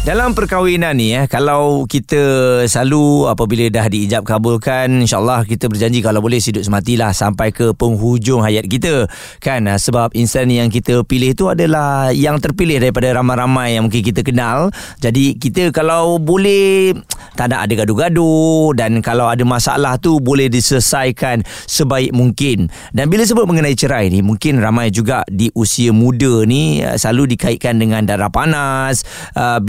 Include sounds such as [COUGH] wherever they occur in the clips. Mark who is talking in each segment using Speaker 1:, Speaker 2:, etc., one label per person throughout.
Speaker 1: Dalam perkahwinan ni eh kalau kita selalu apabila dah diijab kabulkan insyaallah kita berjanji kalau boleh hidup sematilah sampai ke penghujung hayat kita. Kan? Ah, sebab insan yang kita pilih tu adalah yang terpilih daripada ramai-ramai yang mungkin kita kenal. Jadi kita kalau boleh tak nak ada gaduh-gaduh dan kalau ada masalah tu boleh diselesaikan sebaik mungkin. Dan bila sebut mengenai cerai ni mungkin ramai juga di usia muda ni ah, selalu dikaitkan dengan darah panas. Ah,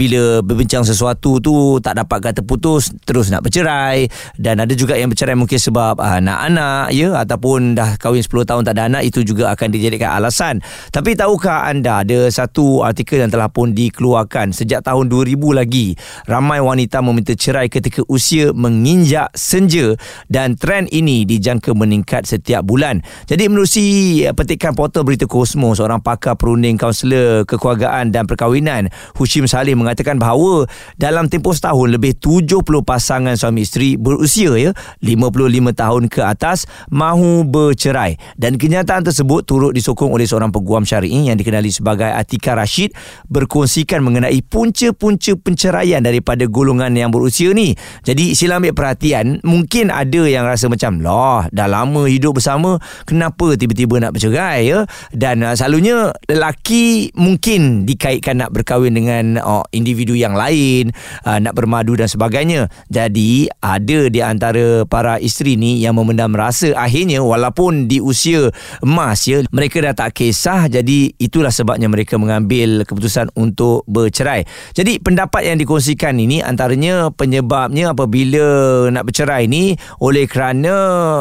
Speaker 1: berbincang sesuatu tu tak dapat kata putus terus nak bercerai. Dan ada juga yang bercerai mungkin sebab uh, anak-anak ya ataupun dah kahwin 10 tahun tak ada anak itu juga akan dijadikan alasan. Tapi tahukah anda ada satu artikel yang telah pun dikeluarkan sejak tahun 2000 lagi. Ramai wanita meminta cerai ketika usia menginjak senja dan trend ini dijangka meningkat setiap bulan. Jadi menerusi uh, petikan portal berita Kosmo seorang pakar perunding kaunselor kekeluargaan dan perkahwinan Hushim Saleh mengatakan mengatakan bahawa dalam tempoh setahun lebih 70 pasangan suami isteri berusia ya 55 tahun ke atas mahu bercerai dan kenyataan tersebut turut disokong oleh seorang peguam syar'i yang dikenali sebagai Atika Rashid berkongsikan mengenai punca-punca penceraian daripada golongan yang berusia ni. Jadi sila ambil perhatian, mungkin ada yang rasa macam lah dah lama hidup bersama kenapa tiba-tiba nak bercerai ya? Dan uh, selalunya lelaki mungkin dikaitkan nak berkahwin dengan uh, individu individu yang lain uh, nak bermadu dan sebagainya. Jadi ada di antara para isteri ni yang memendam rasa akhirnya walaupun di usia emas ya mereka dah tak kisah jadi itulah sebabnya mereka mengambil keputusan untuk bercerai. Jadi pendapat yang dikongsikan ini antaranya penyebabnya apabila nak bercerai ni oleh kerana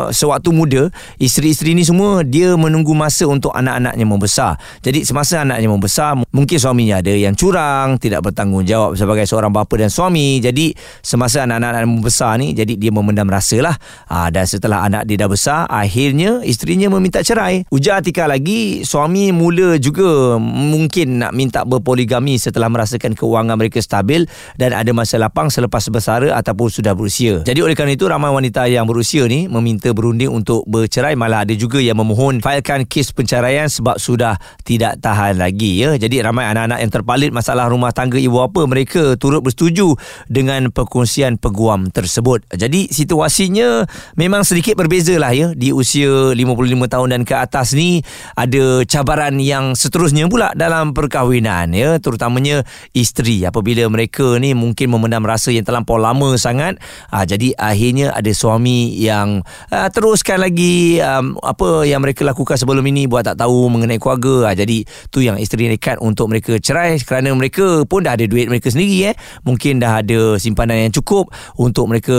Speaker 1: sewaktu muda isteri-isteri ni semua dia menunggu masa untuk anak-anaknya membesar. Jadi semasa anaknya membesar mungkin suaminya ada yang curang, tidak bertanggungjawab bertanggungjawab sebagai seorang bapa dan suami. Jadi semasa anak-anak membesar ni jadi dia memendam rasa lah. Ha, dan setelah anak dia dah besar, akhirnya isterinya meminta cerai. Ujar Atika lagi, suami mula juga mungkin nak minta berpoligami setelah merasakan keuangan mereka stabil dan ada masa lapang selepas bersara ataupun sudah berusia. Jadi oleh kerana itu ramai wanita yang berusia ni meminta berunding untuk bercerai malah ada juga yang memohon failkan kes penceraian sebab sudah tidak tahan lagi ya. Jadi ramai anak-anak yang terpalit masalah rumah tangga ibu bapa kenapa mereka turut bersetuju dengan perkongsian peguam tersebut. Jadi situasinya memang sedikit berbeza lah ya. Di usia 55 tahun dan ke atas ni ada cabaran yang seterusnya pula dalam perkahwinan ya. Terutamanya isteri apabila mereka ni mungkin memendam rasa yang terlampau lama sangat. Ha, jadi akhirnya ada suami yang ha, teruskan lagi um, apa yang mereka lakukan sebelum ini buat tak tahu mengenai keluarga. Ha, jadi tu yang isteri nekat untuk mereka cerai kerana mereka pun dah ada duit mereka sendiri eh. Mungkin dah ada simpanan yang cukup untuk mereka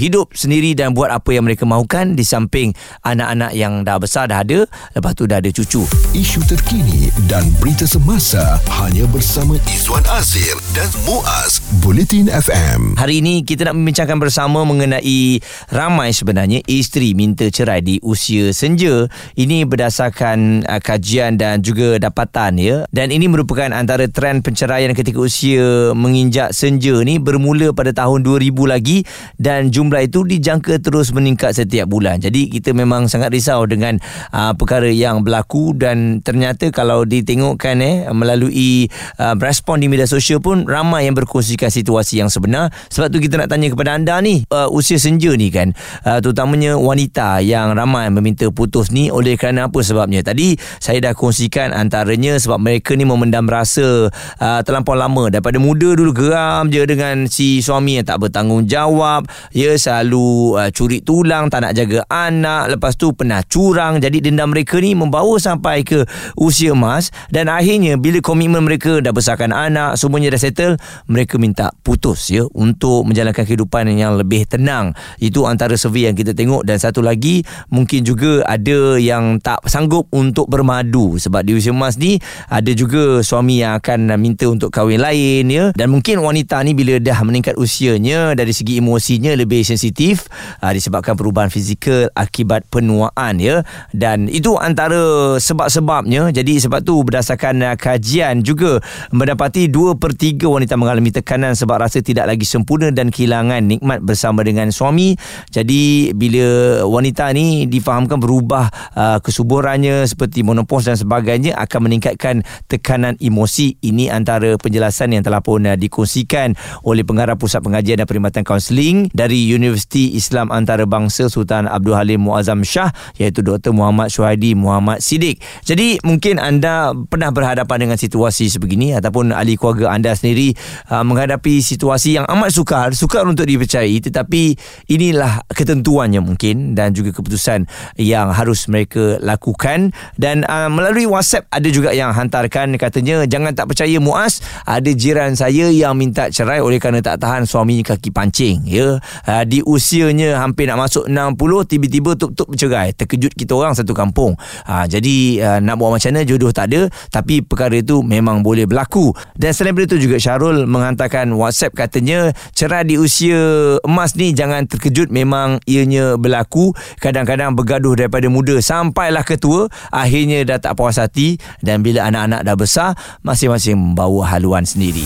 Speaker 1: hidup sendiri dan buat apa yang mereka mahukan di samping anak-anak yang dah besar dah ada. Lepas tu dah ada cucu.
Speaker 2: Isu terkini dan berita semasa hanya bersama Izwan Azir dan Muaz Bulletin FM
Speaker 1: hari ini kita nak membincangkan bersama mengenai ramai sebenarnya isteri minta cerai di usia senja. Ini berdasarkan uh, kajian dan juga dapatan ya. Dan ini merupakan antara trend penceraian ketika usia menginjak senja ni bermula pada tahun 2000 lagi dan jumlah itu dijangka terus meningkat setiap bulan. Jadi kita memang sangat risau dengan uh, perkara yang berlaku dan ternyata kalau ditengokkan eh melalui uh, respon di media sosial pun ramai yang berkongsikan situasi yang sebenar. Sebab tu kita nak tanya kepada anda ni uh, usia senja ni kan uh, terutamanya wanita yang ramai meminta putus ni oleh kerana apa sebabnya? Tadi saya dah kongsikan antaranya sebab mereka ni memendam rasa uh, terlampau lama daripada daripada muda dulu geram je dengan si suami yang tak bertanggungjawab. Ya selalu uh, curi tulang tak nak jaga anak. Lepas tu pernah curang. Jadi dendam mereka ni membawa sampai ke usia emas. Dan akhirnya bila komitmen mereka dah besarkan anak semuanya dah settle mereka minta putus ya untuk menjalankan kehidupan yang lebih tenang. Itu antara survey yang kita tengok. Dan satu lagi mungkin juga ada yang tak sanggup untuk bermadu. Sebab di usia emas ni ada juga suami yang akan minta untuk kahwin lain lain ya dan mungkin wanita ni bila dah meningkat usianya dari segi emosinya lebih sensitif uh, disebabkan perubahan fizikal akibat penuaan ya. Dan itu antara sebab-sebabnya. Jadi sebab tu berdasarkan uh, kajian juga mendapati 2 per 3 wanita mengalami tekanan sebab rasa tidak lagi sempurna dan kehilangan nikmat bersama dengan suami. Jadi bila wanita ni difahamkan berubah uh, kesuburannya seperti menopause dan sebagainya akan meningkatkan tekanan emosi. Ini antara penjelasan yang telah pun uh, dikongsikan oleh pengarah pusat pengajian dan perkhidmatan kaunseling dari Universiti Islam Antarabangsa Sultan Abdul Halim Muazzam Shah iaitu Dr. Muhammad Syuhaidi Muhammad Siddiq. Jadi mungkin anda pernah berhadapan dengan situasi sebegini ataupun ahli keluarga anda sendiri uh, menghadapi situasi yang amat sukar, sukar untuk dipercayai tetapi inilah ketentuannya mungkin dan juga keputusan yang harus mereka lakukan dan uh, melalui WhatsApp ada juga yang hantarkan katanya jangan tak percaya Muaz ada jiran saya yang minta cerai oleh kerana tak tahan suaminya kaki pancing ya. Uh, di usianya hampir nak masuk 60 tiba-tiba tuk-tuk bercerai. Terkejut kita orang satu kampung. Uh, jadi uh, nak buat macam mana? Jodoh tak ada. Tapi perkara itu memang boleh berlaku. Dan selain itu juga Syarul menghantarkan WhatsApp katanya cerai di usia emas ni jangan terkejut. Memang ianya berlaku. Kadang-kadang bergaduh daripada muda sampailah ketua akhirnya dah tak puas hati. Dan bila anak-anak dah besar masing-masing membawa haluan sendiri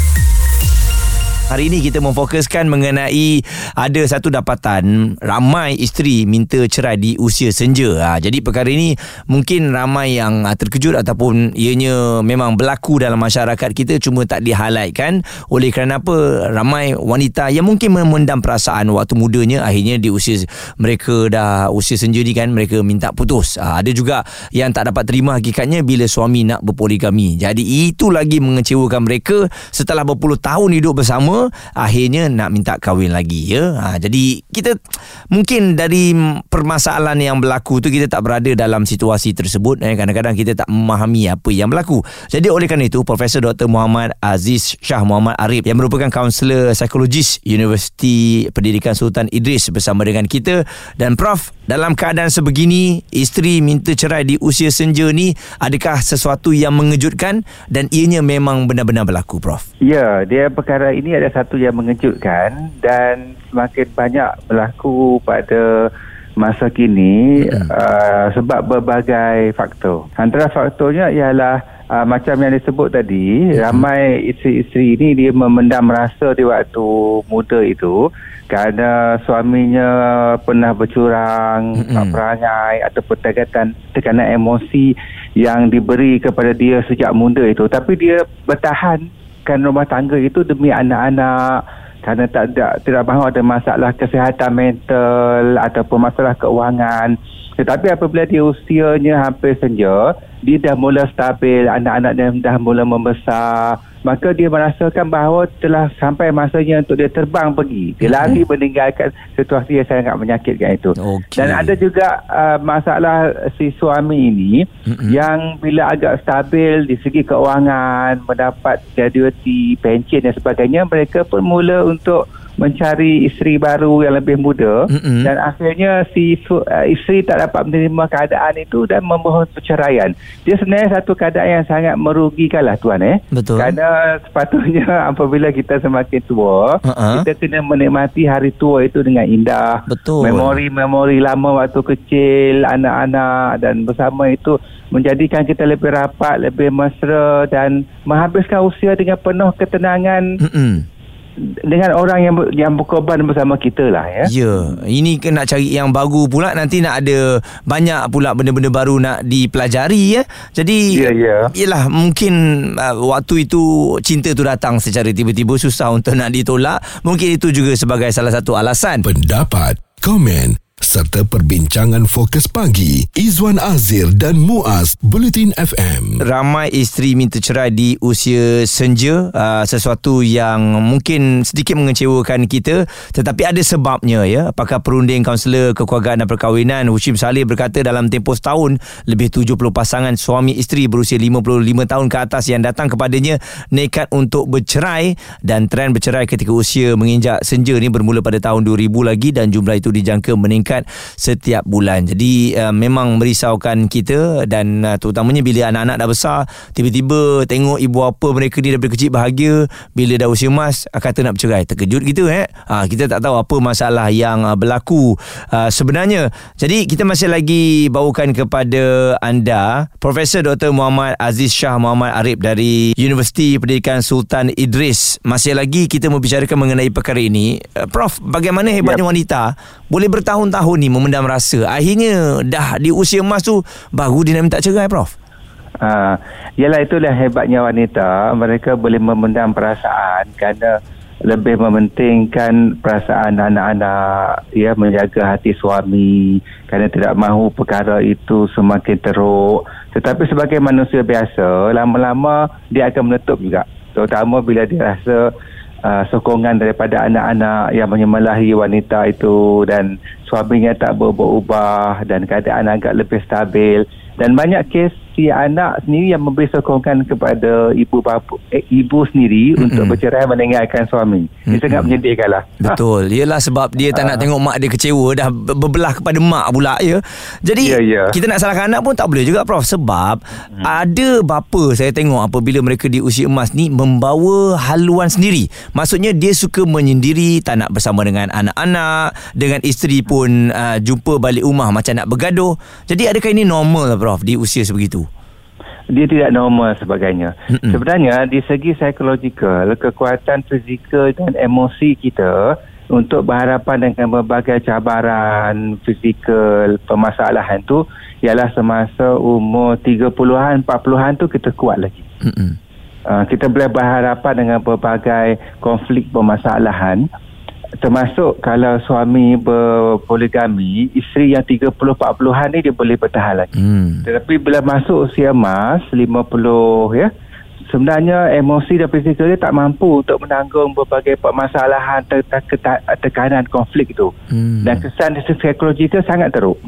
Speaker 1: Hari ini kita memfokuskan mengenai ada satu dapatan ramai isteri minta cerai di usia senja. Ha, jadi perkara ini mungkin ramai yang ha, terkejut ataupun ianya memang berlaku dalam masyarakat kita cuma tak dihighlightkan oleh kerana apa ramai wanita yang mungkin memendam perasaan waktu mudanya akhirnya di usia mereka dah usia senja ni kan mereka minta putus. Ha, ada juga yang tak dapat terima hakikatnya bila suami nak berpoligami. Jadi itu lagi mengecewakan mereka setelah berpuluh tahun hidup bersama akhirnya nak minta kahwin lagi ya. Ha, jadi kita mungkin dari permasalahan yang berlaku tu kita tak berada dalam situasi tersebut eh kadang-kadang kita tak memahami apa yang berlaku. Jadi oleh kerana itu Profesor Dr Muhammad Aziz Shah Muhammad Arif yang merupakan kaunselor psikologis Universiti Pendidikan Sultan Idris bersama dengan kita dan Prof dalam keadaan sebegini isteri minta cerai di usia senja ni adakah sesuatu yang mengejutkan dan ianya memang benar-benar berlaku Prof?
Speaker 3: Ya, dia perkara ini ada satu yang mengejutkan dan semakin banyak berlaku pada masa kini hmm. uh, sebab berbagai faktor. Antara faktornya ialah uh, macam yang disebut tadi, hmm. ramai isteri-isteri ini dia memendam rasa di waktu muda itu kerana suaminya pernah bercurang, mm-hmm. perangai ataupun tekanan tekanan emosi yang diberi kepada dia sejak muda itu tapi dia bertahan kan rumah tangga itu demi anak-anak. Kerana tak ada tidak mahu ada masalah kesihatan mental ataupun masalah keuangan. Tetapi apabila dia usianya hampir senja dia dah mula stabil. Anak-anak dia dah mula membesar maka dia merasakan bahawa telah sampai masanya untuk dia terbang pergi dia lari meninggalkan situasi yang sangat menyakitkan itu okay. dan ada juga uh, masalah si suami ini mm-hmm. yang bila agak stabil di segi keuangan mendapat graduati pension dan sebagainya mereka pun mula untuk mencari isteri baru yang lebih muda mm-hmm. dan akhirnya si uh, isteri tak dapat menerima keadaan itu dan memohon perceraian. Dia sebenarnya satu keadaan yang sangat merugikan lah tuan eh.
Speaker 1: Betul.
Speaker 3: Kerana sepatutnya [LAUGHS] apabila kita semakin tua, uh-huh. kita kena menikmati hari tua itu dengan indah.
Speaker 1: Betul.
Speaker 3: Memori-memori lama waktu kecil, anak-anak dan bersama itu menjadikan kita lebih rapat, lebih mesra dan menghabiskan usia dengan penuh ketenangan. Mm-mm dengan orang yang yang berkorban bersama kita lah ya.
Speaker 1: Ya, ini nak cari yang baru pula nanti nak ada banyak pula benda-benda baru nak dipelajari ya. Jadi ya, ya. yalah mungkin uh, waktu itu cinta tu datang secara tiba-tiba susah untuk nak ditolak. Mungkin itu juga sebagai salah satu alasan.
Speaker 2: Pendapat, komen serta perbincangan fokus pagi Izwan Azir dan Muaz Bulletin FM.
Speaker 1: Ramai isteri minta cerai di usia senja uh, sesuatu yang mungkin sedikit mengecewakan kita tetapi ada sebabnya ya. Apakah perunding kaunselor kekeluargaan dan perkahwinan Hushim Saleh berkata dalam tempoh setahun lebih 70 pasangan suami isteri berusia 55 tahun ke atas yang datang kepadanya nekat untuk bercerai dan trend bercerai ketika usia menginjak senja ni bermula pada tahun 2000 lagi dan jumlah itu dijangka meningkat ringgit setiap bulan. Jadi uh, memang merisaukan kita dan uh, terutamanya bila anak-anak dah besar tiba-tiba tengok ibu apa mereka ni daripada kecil bahagia bila dah usia emas uh, kata nak bercerai. Terkejut kita eh. Uh, kita tak tahu apa masalah yang uh, berlaku uh, sebenarnya. Jadi kita masih lagi bawakan kepada anda Profesor Dr. Muhammad Aziz Shah Muhammad Arif dari Universiti Pendidikan Sultan Idris. Masih lagi kita membicarakan mengenai perkara ini. Uh, Prof, bagaimana hebatnya yep. wanita boleh bertahun-tahun ni memendam rasa. Akhirnya dah di usia emas tu baru dia nak minta cerai, Prof.
Speaker 3: Uh, yalah itulah hebatnya wanita. Mereka boleh memendam perasaan kerana lebih mementingkan perasaan anak-anak ya menjaga hati suami kerana tidak mahu perkara itu semakin teruk tetapi sebagai manusia biasa lama-lama dia akan menutup juga terutama bila dia rasa uh, sokongan daripada anak-anak yang menyemelahi wanita itu dan suaminya tak berubah-ubah dan keadaan agak lebih stabil. Dan banyak kes si anak sendiri yang memberi sokongan kepada ibu bapa eh, ibu sendiri mm-hmm. untuk bercerai meninggalkan suami. Mm-hmm. Dia sangat menyedihkan lah.
Speaker 1: Betul. [LAUGHS] Ialah sebab dia tak nak ah. tengok mak dia kecewa dah berbelah kepada mak pula ya. Jadi yeah, yeah. kita nak salahkan anak pun tak boleh juga prof sebab mm. ada bapa saya tengok apabila mereka di usia emas ni membawa haluan sendiri. Maksudnya dia suka menyendiri tak nak bersama dengan anak-anak, dengan isteri pun uh, jumpa balik rumah macam nak bergaduh. Jadi adakah ini normal prof di usia sebegitu?
Speaker 3: Dia tidak normal sebagainya. Mm-mm. Sebenarnya di segi psikologikal, kekuatan fizikal dan emosi kita untuk berhadapan dengan berbagai cabaran fizikal, permasalahan tu ialah semasa umur 30-an, 40-an tu kita kuat lagi. Uh, kita boleh berhadapan dengan berbagai konflik permasalahan termasuk kalau suami berpoligami isteri yang 30-40an ni dia boleh bertahan lagi hmm. tetapi bila masuk usia emas 50 ya sebenarnya emosi dan fizikal dia tak mampu untuk menanggung berbagai permasalahan tekanan konflik itu hmm. dan kesan psikologi itu sangat teruk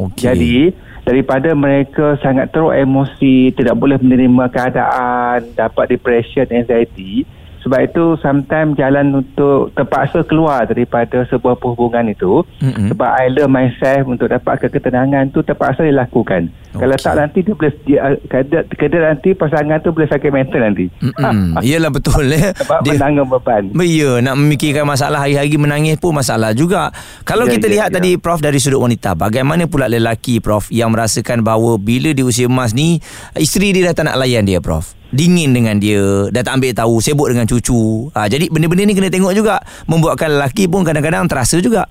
Speaker 3: okay. jadi daripada mereka sangat teruk emosi tidak boleh menerima keadaan dapat depression anxiety sebab itu sometimes jalan untuk terpaksa keluar daripada sebuah hubungan itu mm-hmm. sebab I love myself untuk dapatkan ketenangan tu terpaksa dilakukan okay. kalau tak nanti dia boleh dia, kadang, kadang nanti pasangan tu boleh sakit mental nanti
Speaker 1: mm-hmm. iyalah [LAUGHS] betul ya
Speaker 3: sebab dia, menanggung beban
Speaker 1: ya nak memikirkan masalah hari-hari menangis pun masalah juga kalau ya, kita ya, lihat ya. tadi Prof dari sudut wanita bagaimana pula lelaki Prof yang merasakan bahawa bila di usia emas ni isteri dia dah tak nak layan dia Prof dingin dengan dia dah tak ambil tahu sibuk dengan cucu ha, jadi benda-benda ni kena tengok juga membuatkan lelaki pun kadang-kadang terasa juga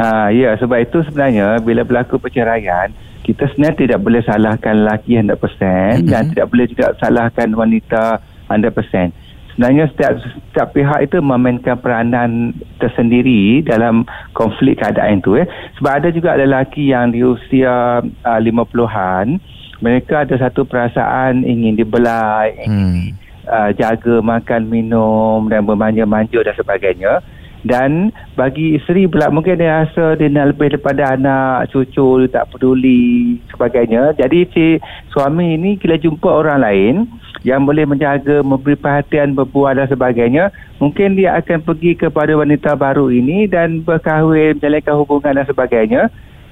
Speaker 3: ha, ya sebab itu sebenarnya bila berlaku perceraian kita sebenarnya tidak boleh salahkan lelaki 100% mm-hmm. dan tidak boleh juga salahkan wanita 100% sebenarnya setiap, setiap pihak itu memainkan peranan tersendiri dalam konflik keadaan itu eh. sebab ada juga lelaki yang di usia uh, 50-an mereka ada satu perasaan ingin dibelai, hmm. ingin uh, jaga makan minum dan bermanja-manja dan sebagainya. Dan bagi isteri pula mungkin dia rasa dia nak lebih daripada anak, cucu, tak peduli sebagainya. Jadi si suami ini bila jumpa orang lain yang boleh menjaga, memberi perhatian, berbuah dan sebagainya, mungkin dia akan pergi kepada wanita baru ini dan berkahwin, menjalankan hubungan dan sebagainya.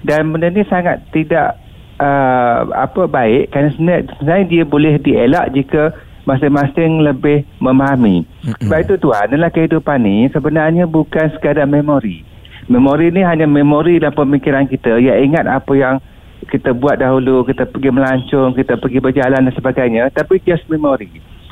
Speaker 3: Dan benda ini sangat tidak uh, apa baik kerana sebenarnya dia boleh dielak jika masing-masing lebih memahami. Mm-hmm. Sebab itu tuan, dalam kehidupan ni sebenarnya bukan sekadar memori. Memori ni hanya memori dalam pemikiran kita yang ingat apa yang kita buat dahulu, kita pergi melancong, kita pergi berjalan dan sebagainya. Tapi just memori.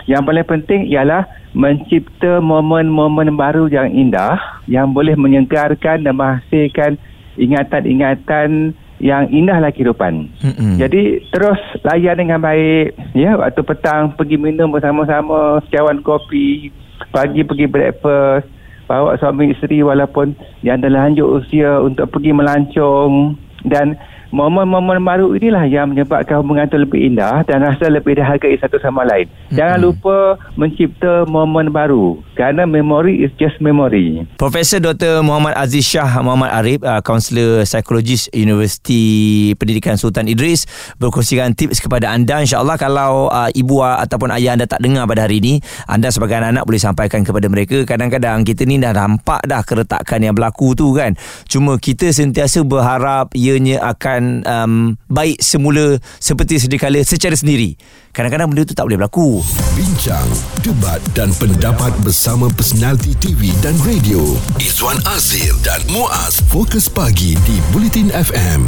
Speaker 3: Yang paling penting ialah mencipta momen-momen baru yang indah yang boleh menyegarkan dan menghasilkan ingatan-ingatan yang indahlah kehidupan. Mm-hmm. Jadi terus layan dengan baik. Ya, waktu petang pergi minum bersama-sama secawan kopi, pagi pergi breakfast, bawa suami isteri walaupun yang adalah lanjut usia untuk pergi melancong dan momen-momen baru inilah yang menyebabkan hubungan itu lebih indah dan rasa lebih dihargai satu sama lain. Jangan lupa mencipta momen baru kerana memory is just memory.
Speaker 1: Profesor Dr. Muhammad Aziz Shah Muhammad Arif, uh, kaunselor psikologis Universiti Pendidikan Sultan Idris berkongsikan tips kepada anda insyaAllah kalau uh, ibu ataupun ayah anda tak dengar pada hari ini anda sebagai anak-anak boleh sampaikan kepada mereka kadang-kadang kita ni dah nampak dah keretakan yang berlaku tu kan cuma kita sentiasa berharap ianya akan um, baik semula seperti sedia kala secara sendiri kadang-kadang benda tu tak boleh berlaku
Speaker 2: Bincang, debat dan pendapat bersama personaliti TV dan radio. Izwan Azir dan Muaz Fokus Pagi di Bulletin FM.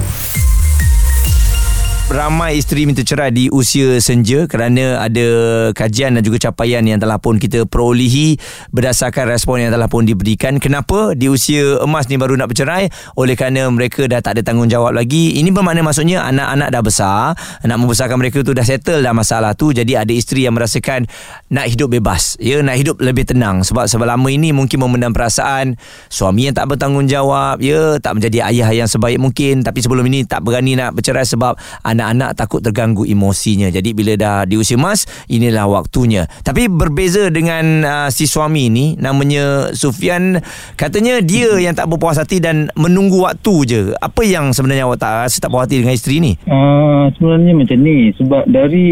Speaker 1: Ramai isteri minta cerai di usia senja kerana ada kajian dan juga capaian yang telah pun kita perolehi berdasarkan respon yang telah pun diberikan. Kenapa di usia emas ni baru nak bercerai? Oleh kerana mereka dah tak ada tanggungjawab lagi. Ini bermakna maksudnya anak-anak dah besar, nak membesarkan mereka tu dah settle dah masalah tu. Jadi ada isteri yang merasakan nak hidup bebas. Ya, nak hidup lebih tenang sebab selama ini mungkin memendam perasaan suami yang tak bertanggungjawab, ya, tak menjadi ayah yang sebaik mungkin tapi sebelum ini tak berani nak bercerai sebab anak-anak takut terganggu emosinya. Jadi bila dah di usia emas, inilah waktunya. Tapi berbeza dengan uh, si suami ni, namanya Sufian, katanya dia yang tak berpuas hati dan menunggu waktu je. Apa yang sebenarnya awak tak rasa tak puas hati dengan isteri ni?
Speaker 4: Uh, sebenarnya macam ni sebab dari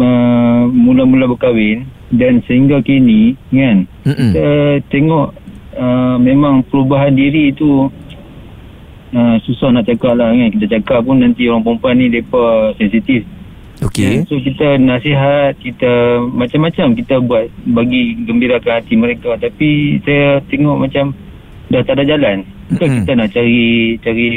Speaker 4: uh, mula-mula berkahwin dan sehingga kini kan
Speaker 1: Mm-mm.
Speaker 4: kita tengok uh, memang perubahan diri itu uh, susah nak cakap lah kan kita cakap pun nanti orang perempuan ni mereka sensitif
Speaker 1: Okey.
Speaker 4: So kita nasihat, kita macam-macam kita buat bagi gembirakan hati mereka. Tapi saya tengok macam dah tak ada jalan. Bukan
Speaker 1: Mm-mm.
Speaker 4: kita nak cari cari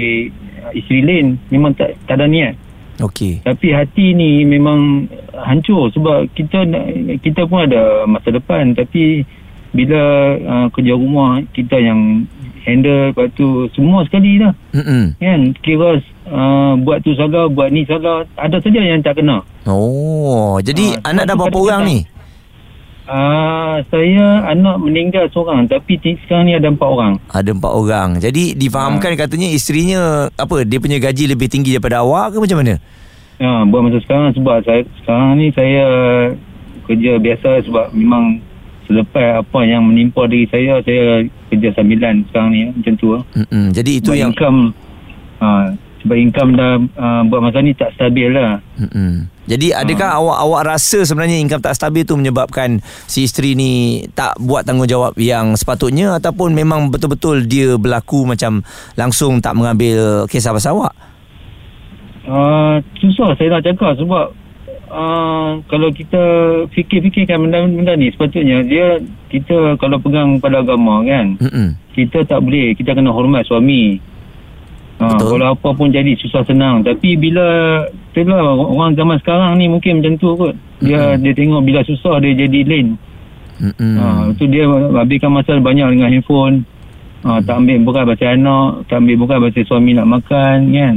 Speaker 4: isteri lain. Memang tak, tak ada niat.
Speaker 1: Okey.
Speaker 4: Tapi hati ni memang hancur sebab kita kita pun ada masa depan. Tapi bila uh, kerja rumah kita yang handle lepas tu semua sekali dah.
Speaker 1: Mm-mm.
Speaker 4: Kan kira uh, buat tu salah, buat ni salah. Ada saja yang tak kena.
Speaker 1: Oh, jadi
Speaker 4: Ah,
Speaker 1: anak dah berapa orang ni?
Speaker 4: Ah, saya anak meninggal seorang tapi ti- sekarang ni ada empat orang.
Speaker 1: Ada empat orang. Jadi difahamkan katanya isterinya apa dia punya gaji lebih tinggi daripada awak ke macam mana?
Speaker 4: Ya, buat masa sekarang sebab saya sekarang ni saya kerja biasa sebab memang selepas apa yang menimpa diri saya saya kerja sambilan sekarang ni macam tu.
Speaker 1: Mm-mm. Jadi itu
Speaker 4: sebab
Speaker 1: yang
Speaker 4: income ah, sebab income dah ah, buat masa ni tak stabil lah.
Speaker 1: Mm-mm. Jadi adakah awak awak rasa sebenarnya income tak stabil tu menyebabkan si isteri ni tak buat tanggungjawab yang sepatutnya ataupun memang betul-betul dia berlaku macam langsung tak mengambil kisah pasal awak?
Speaker 4: Uh, susah saya nak cakap sebab uh, kalau kita fikir-fikirkan benda-benda ni sepatutnya dia kita kalau pegang pada agama kan
Speaker 1: Mm-mm.
Speaker 4: kita tak boleh kita kena hormat suami
Speaker 1: Betul.
Speaker 4: walau apa pun jadi susah senang tapi bila itulah orang zaman sekarang ni mungkin macam tu kot dia dia tengok bila susah dia jadi lain
Speaker 1: Mm-mm.
Speaker 4: Ha, tu dia habiskan masa banyak dengan handphone. Ha, tak ambil berat pasal anak, tak ambil berat pasal suami nak makan kan.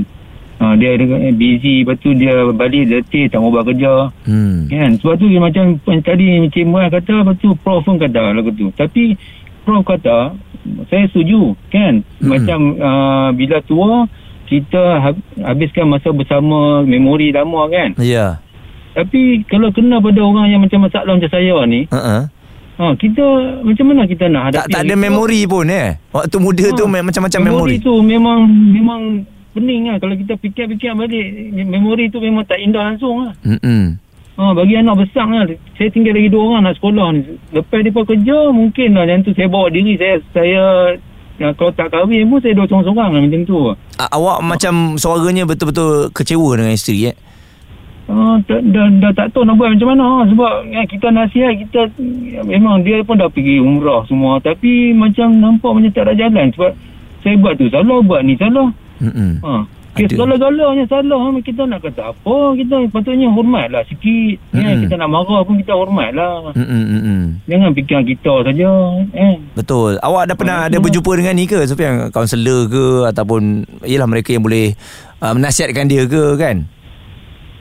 Speaker 4: Ha, dia ada- busy, lepas tu dia balik letih, tak mau buat kerja.
Speaker 1: Hmm.
Speaker 4: Kan? Sebab tu dia macam tadi Encik Muaz kata, lepas tu Prof pun kata lagu tu. Tapi Prof kata, saya setuju kan.
Speaker 1: Hmm.
Speaker 4: Macam uh, bila tua, kita hab- habiskan masa bersama memori lama kan.
Speaker 1: Ya.
Speaker 4: Tapi kalau kena pada orang yang macam masalah macam saya ni,
Speaker 1: Uh-uh.
Speaker 4: Ha, kita macam mana kita nak
Speaker 1: Tak
Speaker 4: hadapi
Speaker 1: tak ada
Speaker 4: Kita-
Speaker 1: memori pun eh. Waktu muda tu
Speaker 4: Ha,
Speaker 1: me- macam-macam memori.
Speaker 4: tu memang memang pening lah. Kalau kita fikir-fikir balik memori tu memang tak indah langsung lah.
Speaker 1: Mm-mm.
Speaker 4: ha, bagi anak besar lah. Saya tinggal lagi dua orang nak sekolah ni. Lepas dia kerja mungkin lah. Yang tu saya bawa diri saya saya ya, kalau tak kahwin pun saya dua seorang-seorang lah macam tu.
Speaker 1: A- awak macam suaranya betul-betul kecewa dengan isteri eh.
Speaker 4: Ah, dah, dah, dah tak tahu nak buat macam mana. Sebab ya, kita nasihat kita ya, memang dia pun dah pergi umrah semua. Tapi macam nampak macam tak ada jalan. Sebab saya buat tu salah buat ni salah
Speaker 1: Mm-mm.
Speaker 4: ha. Okay,
Speaker 1: Ada.
Speaker 4: segala-galanya salah kita nak kata apa kita patutnya hormat lah sikit ya,
Speaker 1: Mm-mm.
Speaker 4: kita nak marah pun kita hormat lah.
Speaker 1: Mm-mm.
Speaker 4: jangan fikir kita saja eh.
Speaker 1: Betul. Awak dah pernah
Speaker 4: Ah,
Speaker 1: ada berjumpa dengan ni ke Sofian? Kaunselor ke ataupun ialah mereka yang boleh uh, menasihatkan dia ke kan?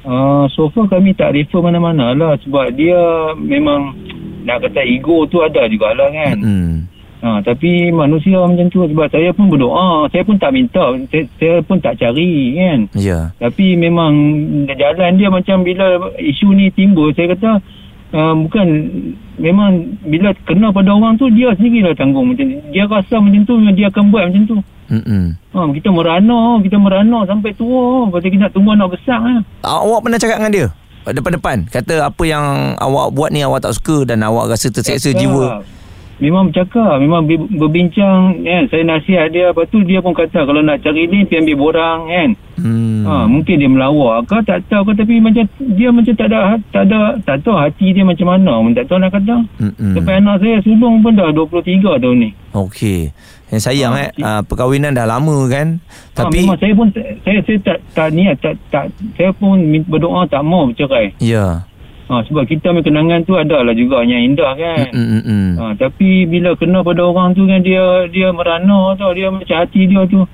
Speaker 4: Uh, so far kami tak refer mana-mana lah sebab dia memang nak kata ego tu ada jugalah kan
Speaker 1: Hmm.
Speaker 4: Ha, tapi manusia macam tu sebab saya pun berdoa, saya pun tak minta, saya, saya pun tak cari kan.
Speaker 1: Ya.
Speaker 4: Tapi memang jalan dia macam bila isu ni timbul, saya kata uh, bukan memang bila kena pada orang tu dia sendirilah tanggung macam ni. Dia rasa macam tu dia akan buat macam tu.
Speaker 1: Mm-mm.
Speaker 4: Ha, kita merana, kita merana sampai tua. Lepas tu kita nak tunggu anak besar. Ha.
Speaker 1: Awak pernah cakap dengan dia? Depan-depan Kata apa yang awak buat ni Awak tak suka Dan awak rasa terseksa jiwa
Speaker 4: Memang bercakap Memang ber- berbincang kan? Saya nasihat dia Lepas tu dia pun kata Kalau nak cari ni Pergi ambil borang kan?
Speaker 1: Hmm.
Speaker 4: ha, Mungkin dia melawak ke Tak tahu ke Tapi macam Dia macam tak ada Tak ada Tak tahu hati dia macam mana. Pun Tak tahu nak kata.
Speaker 1: Mm-mm.
Speaker 4: Sampai anak saya sulung pun dah 23 tahun ni.
Speaker 1: Okey. Yang sayang
Speaker 4: Ha,
Speaker 1: eh uh, Perkahwinan dah lama kan?
Speaker 4: Ha,
Speaker 1: Tapi
Speaker 4: Memang saya pun Saya, saya tak, tak niat tak, tak, Saya pun berdoa Tak mau bercerai.
Speaker 1: Ya
Speaker 4: ha, Sebab kita punya kenangan tu Adalah juga yang indah kan
Speaker 1: Mm-mm.
Speaker 4: Ha, tapi bila kena pada orang tu kan dia dia merana tau dia macam hati dia tu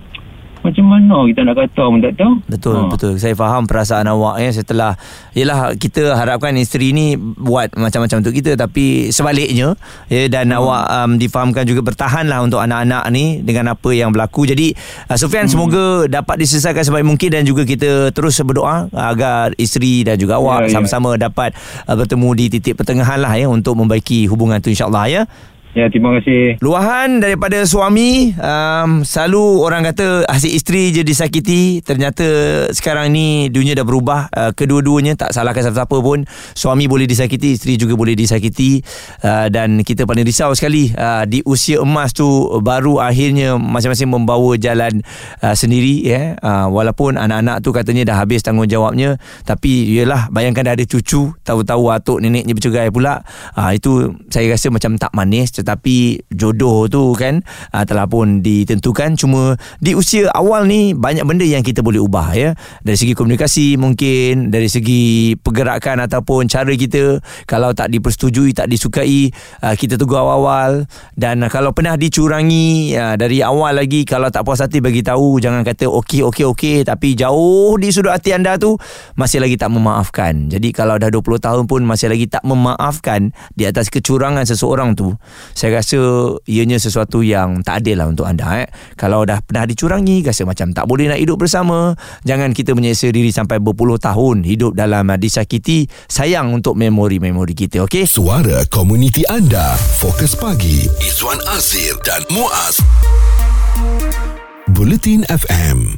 Speaker 4: macam mana kita nak kata pun tak tahu.
Speaker 1: Betul
Speaker 4: Ha.
Speaker 1: betul saya faham perasaan awak ya setelah yalah kita harapkan isteri ni buat macam-macam untuk kita tapi sebaliknya ya dan
Speaker 4: Hmm.
Speaker 1: awak um, difahamkan juga bertahanlah untuk anak-anak ni dengan apa yang berlaku jadi uh, Sufian
Speaker 4: Hmm.
Speaker 1: semoga dapat diselesaikan sebaik mungkin dan juga kita terus berdoa agar isteri dan juga awak
Speaker 4: Ya, ya.
Speaker 1: sama-sama dapat uh, bertemu di titik pertengahan lah ya untuk membaiki hubungan tu insyaallah ya
Speaker 4: Ya terima kasih.
Speaker 1: Luahan daripada suami um, Selalu orang kata Asyik isteri je disakiti. Ternyata sekarang ni Dunia dah berubah. Uh, Kedua-duanya Tak salahkan siapa-siapa pun. Suami boleh disakiti Isteri juga boleh disakiti. Uh, Dan kita paling risau sekali uh, Di usia emas tu Baru akhirnya Masing-masing membawa jalan uh, Sendiri ya. uh, Walaupun anak-anak tu katanya Dah habis tanggungjawabnya Tapi yelah Bayangkan dah ada cucu Tahu-tahu atuk neneknya bercerai pula. Uh, Itu saya rasa macam tak manis tetapi jodoh tu kan uh, telah pun ditentukan. Cuma di usia awal ni banyak benda yang kita boleh ubah ya. Dari segi komunikasi mungkin dari segi pergerakan ataupun cara kita. Kalau tak dipersetujui tak disukai uh, kita tegur awal-awal. Dan uh, kalau pernah dicurangi uh, dari awal lagi kalau tak puas hati bagi tahu jangan kata okey okey okey. Tapi jauh di sudut hati anda tu masih lagi tak memaafkan. Jadi kalau dah 20 tahun pun masih lagi tak memaafkan di atas kecurangan seseorang tu saya rasa ianya sesuatu yang tak adil lah untuk anda eh. Kalau dah pernah dicurangi rasa macam tak boleh nak hidup bersama jangan kita menyeksa diri sampai berpuluh tahun hidup dalam uh, disakiti sayang untuk memori-memori kita okey
Speaker 2: Suara komuniti anda. Fokus pagi. Izwan Azir dan Muaz. Bulletin FM.